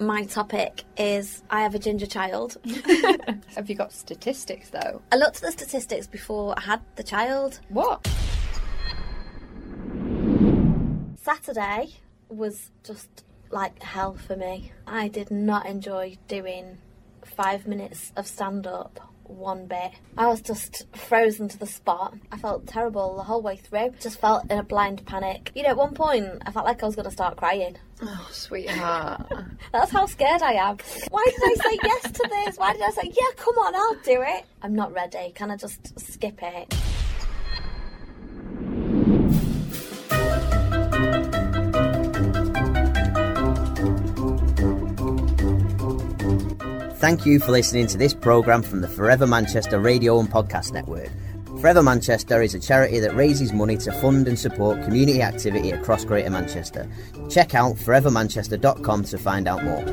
my topic is I have a ginger child. Have you got statistics though? I looked at the statistics before I had the child. What? Saturday was just like hell for me. I did not enjoy doing five minutes of stand up one bit. I was just frozen to the spot. I felt terrible the whole way through. Just felt in a blind panic. You know, at one point, I felt like I was going to start crying. Oh, sweetheart. That's how scared I am. Why did I say yes to this? Why did I say, yeah, come on, I'll do it? I'm not ready. Can I just skip it? Thank you for listening to this programme from the Forever Manchester Radio and Podcast Network. Forever Manchester is a charity that raises money to fund and support community activity across Greater Manchester. Check out forevermanchester.com to find out more.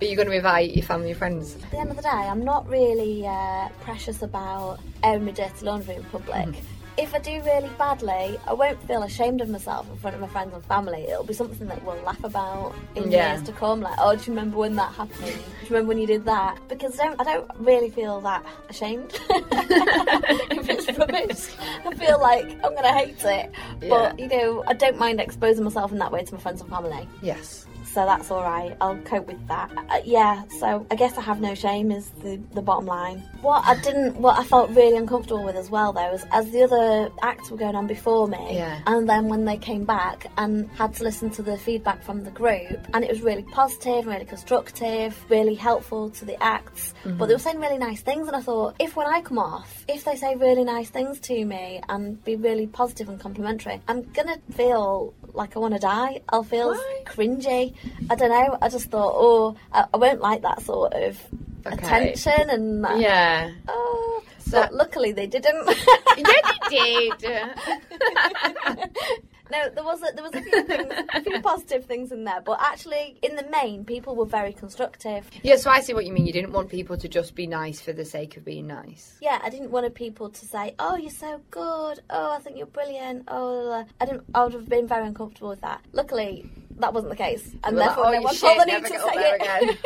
Are you going to invite your family and friends? At the end of the day, I'm not really uh, precious about airing my dirty laundry in public. If I do really badly, I won't feel ashamed of myself in front of my friends and family. It'll be something that we'll laugh about in Yeah. years to come. Like, oh, do you remember when that happened? Do you remember when you did that? Because I don't, I don't really feel that ashamed. if it's rubbish, I feel like I'm gonna hate it. But you know, I don't mind exposing myself in that way to my friends and family Yes. So that's all right. I'll cope with that. Uh, yeah, so I guess I have no shame is the, the bottom line. What I didn't, what I felt really uncomfortable with as well though, was as the other acts were going on before me, Yeah. and then when they came back and had to listen to the feedback from the group, and it was really positive, really constructive, really helpful to the acts, but they were saying really nice things, and I thought, if when I come off, if they say really nice things to me and be really positive and complimentary, I'm gonna feel like I want to die. I'll feel Why? cringy. I don't know. I just thought, oh, I, I won't like that sort of Okay. attention and that. Yeah. Oh. So- but luckily they didn't. yeah, they did. no, there was a, there was a few things, a few positive things in there, but actually, in the main, people were very constructive. yeah, so I see what you mean. You didn't want people to just be nice for the sake of being nice. Yeah, I didn't want people to say, "Oh, you're so good. Oh, I think you're brilliant." Oh, la, la." I didn't. I would have been very uncomfortable with that. Luckily, that wasn't the case, and like, therefore "Oh, no one felt the need to say it.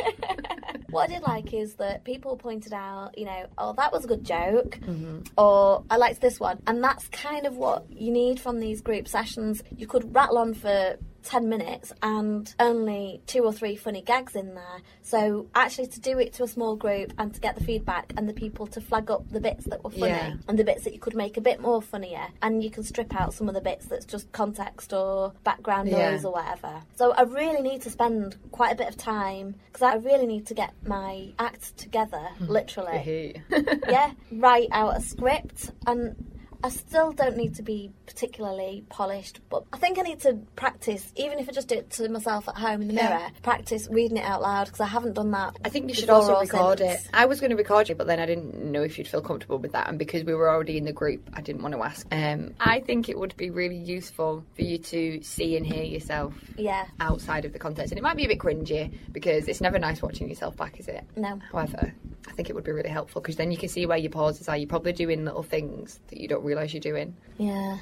what I did like is that people pointed out, you know, oh, that was a good joke, mm-hmm. or I liked this one, and that's kind of what you need from these group sessions. You could rattle on for 10 minutes and only two or three funny gags in there. So, actually, to do it to a small group and to get the feedback and the people to flag up the bits that were funny Yeah. and the bits that you could make a bit more funnier, and you can strip out some of the bits that's just context or background Yeah. noise or whatever. So, I really need to spend quite a bit of time because I really need to get my act together, literally yeah, write out a script and I still don't need to be particularly polished, but I think I need to practice, even if I just do it to myself at home in the Yeah. mirror, practice reading it out loud because I haven't done that. I think you should also record since. it. I was going to record it, but then I didn't know if you'd feel comfortable with that. And because we were already in the group, I didn't want to ask. Um, I think it would be really useful for you to see and hear yourself Yeah, outside of the context. And it might be a bit cringy because it's never nice watching yourself back, is it? no. However, I think it would be really helpful because then you can see where your pauses are. You're probably doing little things that you don't realise you're doing. Yeah.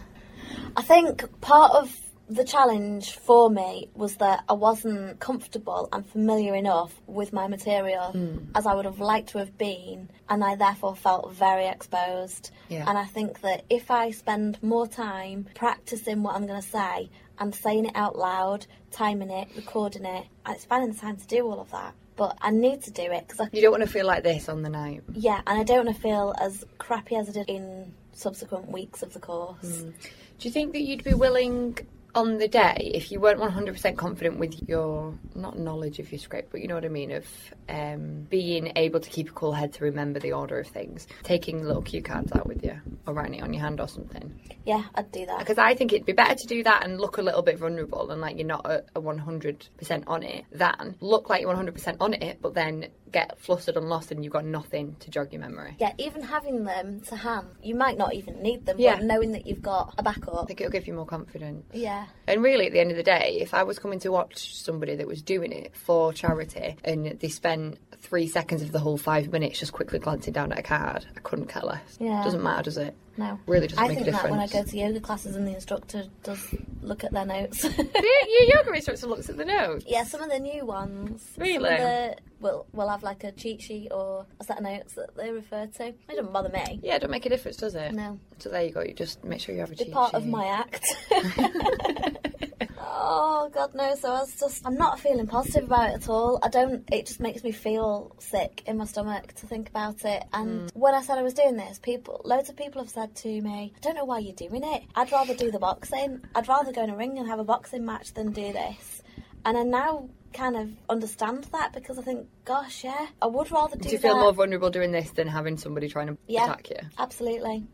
I think part of the challenge for me was that I wasn't comfortable and familiar enough with my material hmm. as I would have liked to have been, and I therefore felt very exposed. Yeah. And I think that if I spend more time practicing what I'm going to say and saying it out loud, timing it, recording it, and it's finding the time to do all of that. But I need to do it because I You don't want to feel like this on the night. yeah, and I don't want to feel as crappy as I did in subsequent weeks of the course. Mm. Do you think that you'd be willing on the day if you weren't 100% confident with your not knowledge of your script but you know what i mean of um, being able to keep a cool head to remember the order of things taking little cue cards out with you or writing it on your hand or something Yeah, I'd do that. because i think it'd be better to do that and look a little bit vulnerable and like you're not a, a 100% on it than look like you're 100% on it but then get flustered and lost and you've got nothing to jog your memory. Yeah, even having them to hand, you might not even need them, Yeah. but knowing that you've got a backup. I think it'll give you more confidence. Yeah. And really, at the end of the day, if I was coming to watch somebody that was doing it for charity and they spent three seconds of the whole five minutes just quickly glancing down at a card, I couldn't care less. Yeah. Doesn't matter, does it? No. Really doesn't I make a think that when I go to yoga classes and the instructor does look at their notes. your, your yoga instructor looks at the notes. yeah, some of the new ones. Really? Will will have like a cheat sheet or a set of notes that they refer to. It doesn't bother me. Yeah, it don't make a difference, does it? No. So there you go. You just make sure you have a Be cheat part of my act. oh god no, so I was just I'm not feeling positive about it at all. I don't it just makes me feel sick in my stomach to think about it. And mm. when I said I was doing this, people loads of people have said to me, I don't know why you're doing it. I'd rather do the boxing. I'd rather go in a ring and have a boxing match than do this. And I now kind of understand that because I think, gosh, yeah, I would rather do Do you feel that. more vulnerable doing this than having somebody trying to Yeah. attack you? Absolutely.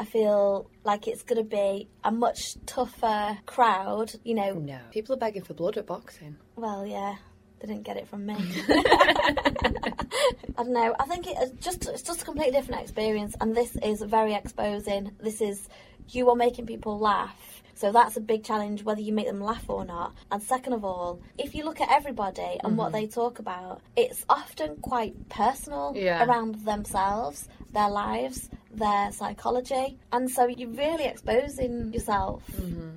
I feel like it's going to be a much tougher crowd. You know, No. People are begging for blood at boxing. well, yeah, they didn't get it from me. I don't know. I think it's uh, just it's just a completely different experience, and this is very exposing. This is you are making people laugh. So that's a big challenge, whether you make them laugh or not. And second of all, if you look at everybody and what they talk about, it's often quite personal Yeah. around themselves, their lives, their psychology. And so you're really exposing yourself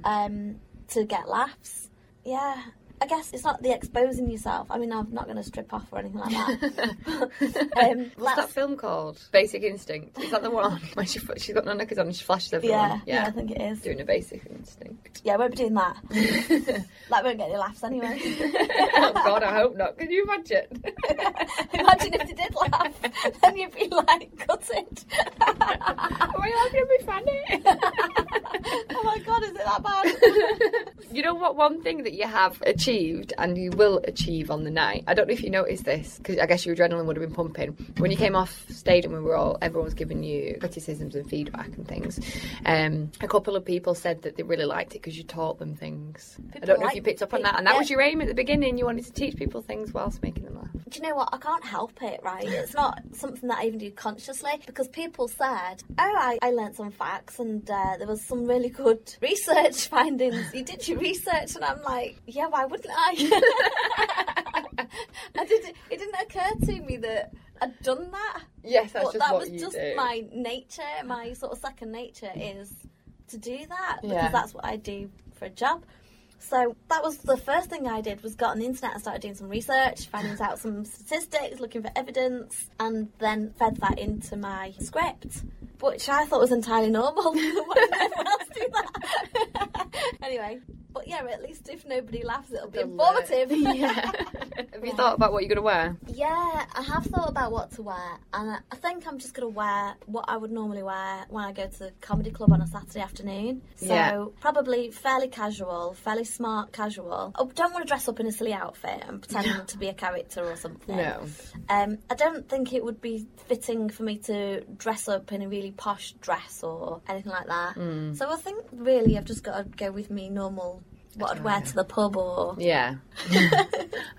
um, to get laughs. Yeah. I guess it's not the exposing yourself. I mean, I'm not going to strip off or anything like that. um, What's that film called? Basic Instinct. Is that the one when she she's got no knickers on and she flashes everyone? yeah, yeah, I think it is. Doing a Basic Instinct. Yeah, I won't be doing that. that won't get any laughs anyway. oh God, I hope not. Can you imagine? Imagine if they did laugh, then you'd be like, cut it. Are I not going to be funny? oh my god, is it that bad? You know what? One thing that you have achieved and you will achieve on the night. I don't know if you noticed this because I guess your adrenaline would have been pumping when you came off stage and we were all everyone was giving you criticisms and feedback and things. Um, a couple of people said that they really liked it because you taught them things. I don't know if you picked up on people- that, and that yeah. was your aim at the beginning. You wanted to teach people things whilst making them laugh. Do you know what? I can't help it, right? It's not something that I even do consciously because people said, Oh, I, I learnt some facts and uh, there was some really good research findings. You did your research, and I'm like, Yeah, why wouldn't I? I did, it didn't occur to me that I'd done that. Yes, that's but just that was just do. my nature, my sort of second nature is to do that because Yeah. that's what I do for a job. So that was the first thing I did was got on the internet and started doing some research, finding out some statistics, looking for evidence, and then fed that into my script, which I thought was entirely normal. Why did everyone else do that? anyway, but yeah, at least if nobody laughs, it'll be informative. yeah. Have you thought about what you're going to wear? Yeah, I have thought about what to wear, and I- think I'm just going to wear what I would normally wear when I go to the comedy club on a Saturday afternoon. So Yeah. probably fairly casual, fairly smart casual. I don't want to dress up in a silly outfit and pretend to be a character or something. No. Um, I don't think it would be fitting for me to dress up in a really posh dress or anything like that. Hmm. So I think really I've just got to go with me normal, what I'd wear to the pub or Yeah.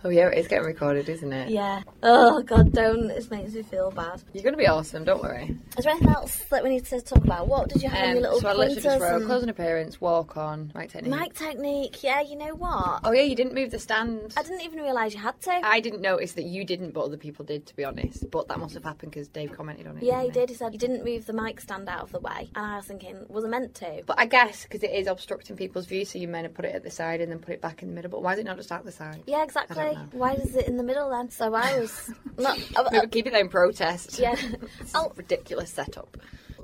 oh yeah, it's getting recorded, isn't it? yeah. Oh God, don't! This makes me feel bad. You're going to be awesome. Don't worry. Is there anything else that we need to talk about? What did you have on Um, your little so I literally just wrote and- closing appearance, walk on, mic technique. Mic technique. Yeah, you know what? Oh yeah, you didn't move the stand. I didn't even realise you had to. I didn't notice that you didn't, but other people did, to be honest. But that must have happened because Dave commented on it. yeah, he did. He said you didn't move the mic stand out of the way, and I was thinking, was I meant to? But I guess because it is obstructing people's view, so you meant to put it at the side and then put it back in the middle. But why is it not just at the side? Yeah, exactly. I don't know. Why is it in the middle then? So I was not. uh, Maybe keep it there in protest. Yeah. Oh. ridiculous setup.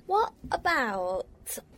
What about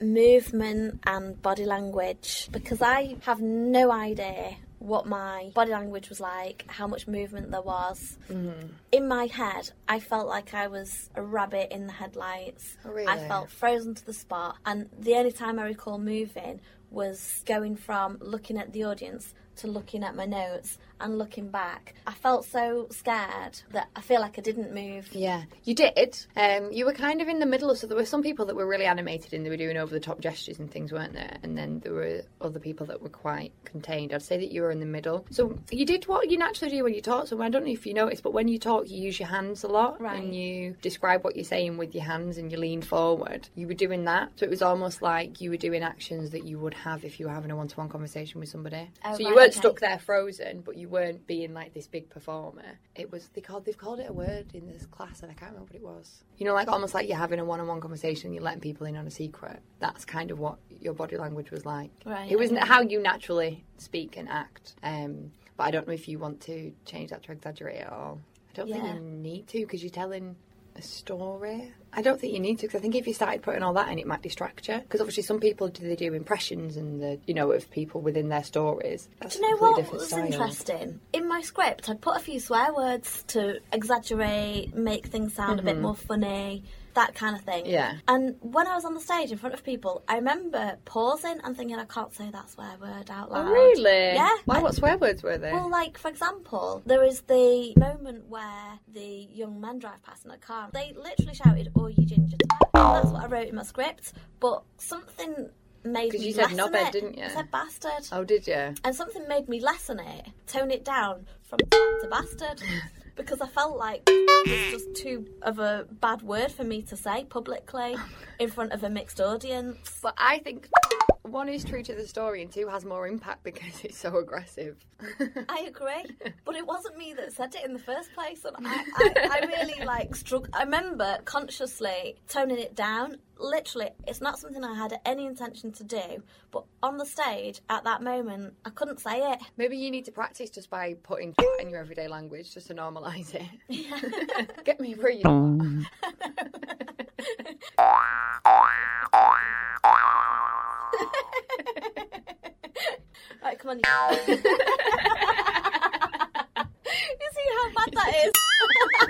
movement and body language? Because I have no idea what my body language was like, how much movement there was. Mm-hmm. In my head, I felt like I was a rabbit in the headlights. Oh, really? I felt frozen to the spot, and the only time I recall moving was going from looking at the audience to looking at my notes and looking back. I felt so scared that I feel like I didn't move. Yeah, you did. Um, you were kind of in the middle. So there were some people that were really animated and they were doing over the top gestures and things, weren't there? And then there were other people that were quite contained. I'd say that you were in the middle. So you did what you naturally do when you talk. So I don't know if you noticed, but when you talk, you use your hands a lot Right. and you describe what you're saying with your hands and you lean forward. You were doing that. So it was almost like you were doing actions that you would have if you were having a one-to-one conversation with somebody. Oh, so you right, weren't okay. stuck there frozen, but you weren't being like this big performer. It was they called they've called it a word in this class, and I can't remember what it was. You know, like almost like you're having a one-on-one conversation, you're letting people in on a secret. That's kind of what your body language was like. Right, It wasn't okay. how you naturally speak and act. Um, but I don't know if you want to change that to exaggerate at all. I don't think you need to because you're telling a story. I don't think you need to because I think if you started putting all that in, it might distract you. Because obviously, some people do they do impressions and the you know of people within their stories. That's Do you know what was style. interesting? In my script, I'd put a few swear words to exaggerate, make things sound a bit mm-hmm. more funny, that kind of thing. Yeah. And when I was on the stage in front of people, I remember pausing and thinking, I can't say that swear word out oh, loud. Oh, really? Yeah. Why? I- What swear words were they? Well, like for example, there is the moment where the young men drive past in a car. They literally shouted, "Oh, you ginger!" that's what I wrote in my script. But something made me you said knobhead, it. didn't you? I said bastard. oh, did you? And something made me lessen it, tone it down from to bastard, because I felt like it was just too of a bad word for me to say publicly oh in front of a mixed audience. But I think one is true to the story and two has more impact because it's so aggressive. I agree, but it wasn't me that said it in the first place, and I, I, I really like struggle. I remember consciously toning it down. Literally, it's not something I had any intention to do, but on the stage at that moment, I couldn't say it. Maybe you need to practice just by putting in your everyday language just to normalise it. Get me free. Right, come on. You, see how bad that is?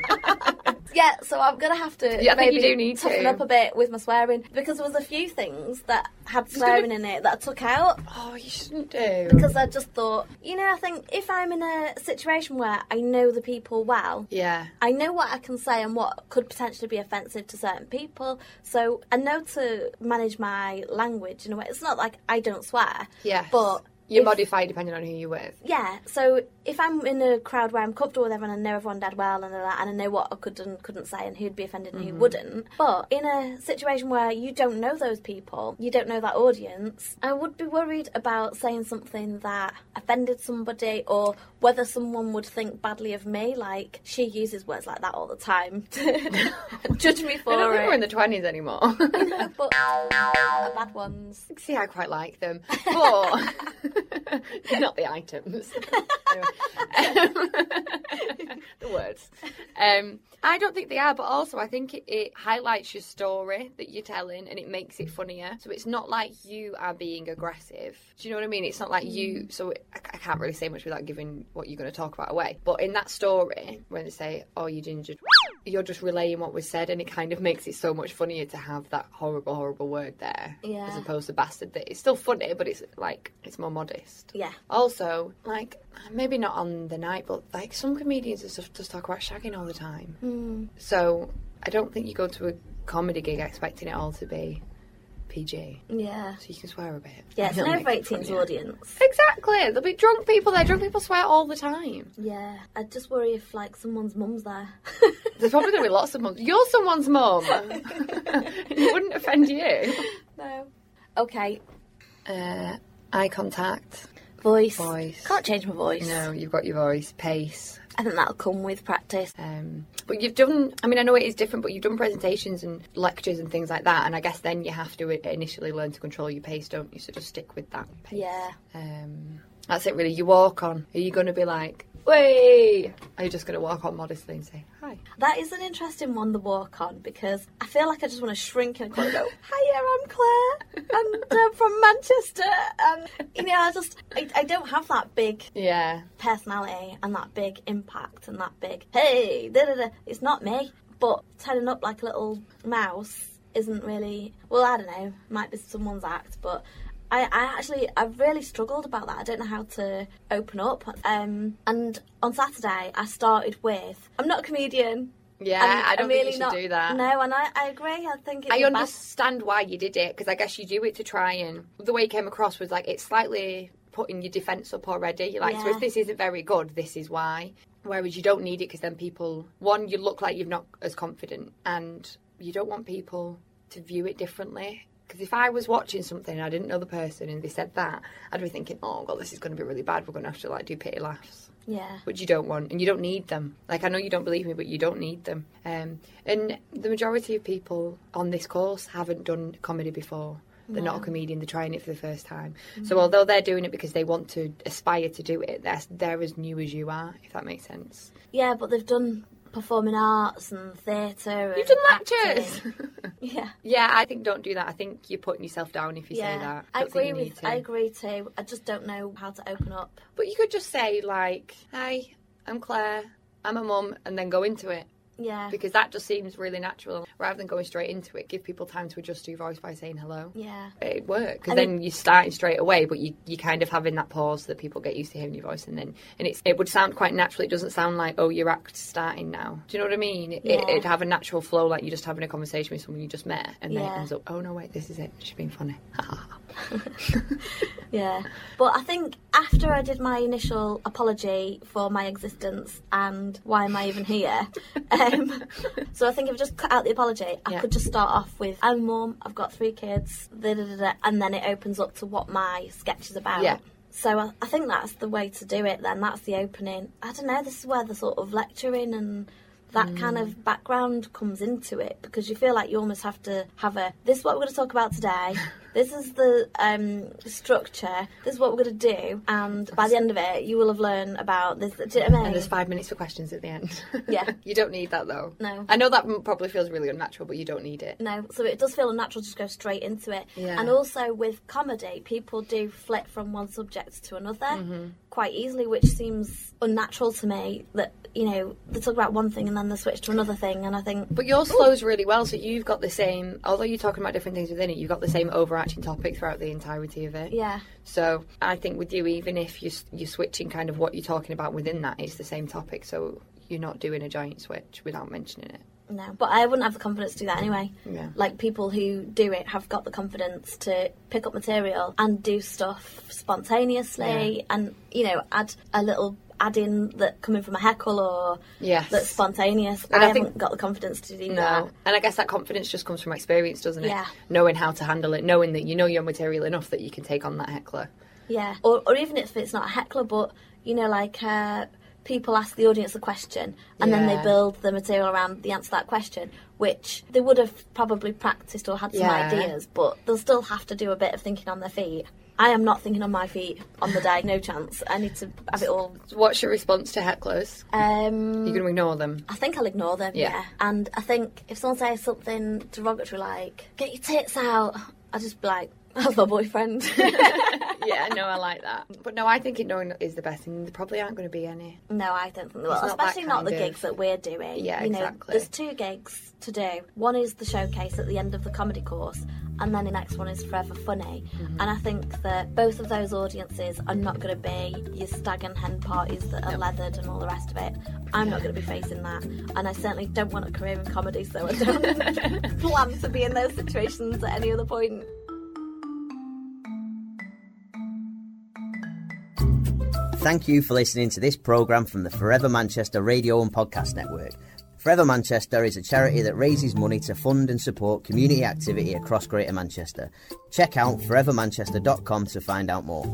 yeah, so I'm gonna have to Yeah, I think you maybe do need toughen to. up a bit with my swearing because there was a few things that had swearing in it that I took out Oh, you shouldn't do. because I just thought, you know, I think if I'm in a situation where I know the people well, yeah. I know what I can say and what could potentially be offensive to certain people. So I know to manage my language in a way. It's not like I don't swear. Yeah, But You if- modify depending on who you're with. yeah, so if I'm in a crowd where I'm comfortable with everyone and know everyone dead well and all that, and I know what I could and couldn't say and who'd be offended and who mm-hmm. wouldn't, but in a situation where you don't know those people, you don't know that audience, I would be worried about saying something that offended somebody or whether someone would think badly of me. Like she uses words like that all the time, judge me I for don't think we're in the 20s anymore. but bad ones. See, I quite like them. But not the items. Anyway. The words. Um, I don't think they are, but also I think it, it highlights your story that you're telling and it makes it funnier. So it's not like you are being aggressive. Do you know what I mean? It's not like you. So I, I can't really say much without giving what you're going to talk about away. But in that story, when they say, "Oh, you ginger," you're just relaying what was said, and it kind of makes it so much funnier to have that horrible, horrible word there, Yeah. as opposed to bastard. That it's still funny, but it's like it's more modest. Yeah. Also, like maybe not on the night, but like some comedians and stuff just talk about shagging all the time. Hmm. So I don't think you go to a comedy gig expecting it all to be PG. Yeah. So you can swear a bit. Yeah, it's an over make it 18s audience. Exactly. There'll be drunk people there. Drunk people swear all the time. Yeah, I just worry if like someone's mum's there. There's probably going to be lots of mums. You're someone's mum. it wouldn't offend you. no. Okay, Uh, eye contact. voice. Voice. Can't change my voice. No, you've got your voice. Pace. I think that'll come with practice. Um, but you've done, I mean, I know it is different, but you've done presentations and lectures and things like that. And I guess then you have to initially learn to control your pace, don't you? So just stick with that pace. Yeah. Um, that's it, really. You walk on. Are you going to be like, way? Are you just going to walk on modestly and say, hi? That is an interesting one, the walk on, because I feel like I just want to shrink in a corner and go, Hiya, I'm Claire, and I'm from Manchester. And, you know, I just, I, I don't have that big Yeah. personality and that big impact and that big, hey, da da da. It's not me. But turning up like a little mouse isn't really, well, I don't know, might be someone's act, but I, I actually I really struggled about that. I don't know how to open up. Um, and on Saturday I started with I'm not a comedian. Yeah, I'm- I don't I'm think really you should not, do that. No, and I, I agree. I think it's I a bad- understand why you did it because I guess you do it to try and the way it came across was like it's slightly putting your defense up already. You're like, so if this isn't very good, this is why. Whereas you don't need it because then people, one, you look like you're not as confident, and you don't want people to view it differently. Because if I was watching something and I didn't know the person and they said that, I'd be thinking, oh god, this is going to be really bad. We're going to have to like do pity laughs Yeah. which you don't want, and you don't need them. Like I know you don't believe me, but you don't need them. Um, and the majority of people on this course haven't done comedy before. They're not a comedian; they're trying it for the first time. So although they're doing it because they want to aspire to do it, they're they're as new as you are. If that makes sense. Yeah, but they've done performing arts and theatre. You've done lectures. Yeah. yeah, I think don't do that. I think you're putting yourself down if you say Yeah, that. I think agree with. I agree too. I just don't know how to open up. But you could just say like, "Hi, I'm Claire. I'm a mum," and then go into it. Yeah, because that just seems really natural. Rather than going straight into it give people time to adjust to your voice by saying hello. Yeah, it works because then you're starting straight away but you you kind of having that pause that people get used to hearing your voice and then and it's it would sound quite natural. It doesn't sound like oh your act's starting now. Do you know what i mean? It, Yeah. it'd have a natural flow like you're just having a conversation with someone you just met and then it Yeah. comes up oh no wait this is it. She's being funny yeah. But I think after I did my initial apology for my existence and why am I even here, um, so I think if I just cut out the apology, I Yeah. could just start off with I'm mum, I've got three kids, da, da, da, da, and then it opens up to what my sketch is about. Yeah. So I, I think that's the way to do it. Then that's the opening. I don't know. This is where the sort of lecturing and that kind Mm. of background comes into it because you feel like you almost have to have a. This is what we're going to talk about today. this is the um, structure. This is what we're going to do, and by the end of it, you will have learned about this. Do you know what I mean? and there's five minutes for questions at the end Yeah. you don't need that though No. i know that probably feels really unnatural but you don't need it No, so it does feel unnatural to just go straight into it. Yeah. And also with comedy, people do flip from one subject to another Mm-hmm. quite easily, which seems unnatural to me. That you know they talk about one thing and then they switch to another thing, and I think But yours flows really well, so you've got the same. Although you're talking about different things within it, you've got the same overarching topic throughout the entirety of it. yeah, So I think with you, even if you're you're switching kind of what you're talking about within that, it's the same topic. So you're not doing a giant switch without mentioning it. no, but I wouldn't have the confidence to do that anyway. Yeah. Like people who do it have got the confidence to pick up material and do stuff spontaneously, and you know add a little add in that coming from a heckle or Yes. that's spontaneous. And I, I think- haven't got the confidence to do No, that. and I guess that confidence just comes from experience, doesn't it? Yeah. Knowing how to handle it, knowing that you know your material enough that you can take on that heckler. Yeah, or, or even if it's not a heckler, but you know, like uh, people ask the audience a question and then they build the material around the answer to that question, which they would have probably practiced or had some Yeah. ideas, but they'll still have to do a bit of thinking on their feet. I am not thinking on my feet on the day, no chance. I need to have it all. What's your response to hecklers? Um, You're going to ignore them. I think I'll ignore them. Yeah. Yeah. And I think if someone says something derogatory like "get your tits out," I'll just be like, "That's my boyfriend." yeah, no, I like that. But no, I think ignoring is the best, thing. there probably aren't going to be any. No, I don't think. Not that especially not the of- gigs that we're doing. Yeah, you know, exactly. There's two gigs to do. One is the showcase at the end of the comedy course, and then the next one is Forever Funny. Mm-hmm. And I think that both of those audiences are not going to be your stag and hen parties that are leathered and all the rest of it. I'm not going to be facing that, and I certainly don't want a career in comedy, so I don't plan to be in those situations at any other point. Thank you for listening to this programme from the Forever Manchester Radio and Podcast Network. Forever Manchester is a charity that raises money to fund and support community activity across Greater Manchester. Check out forevermanchester.com to find out more.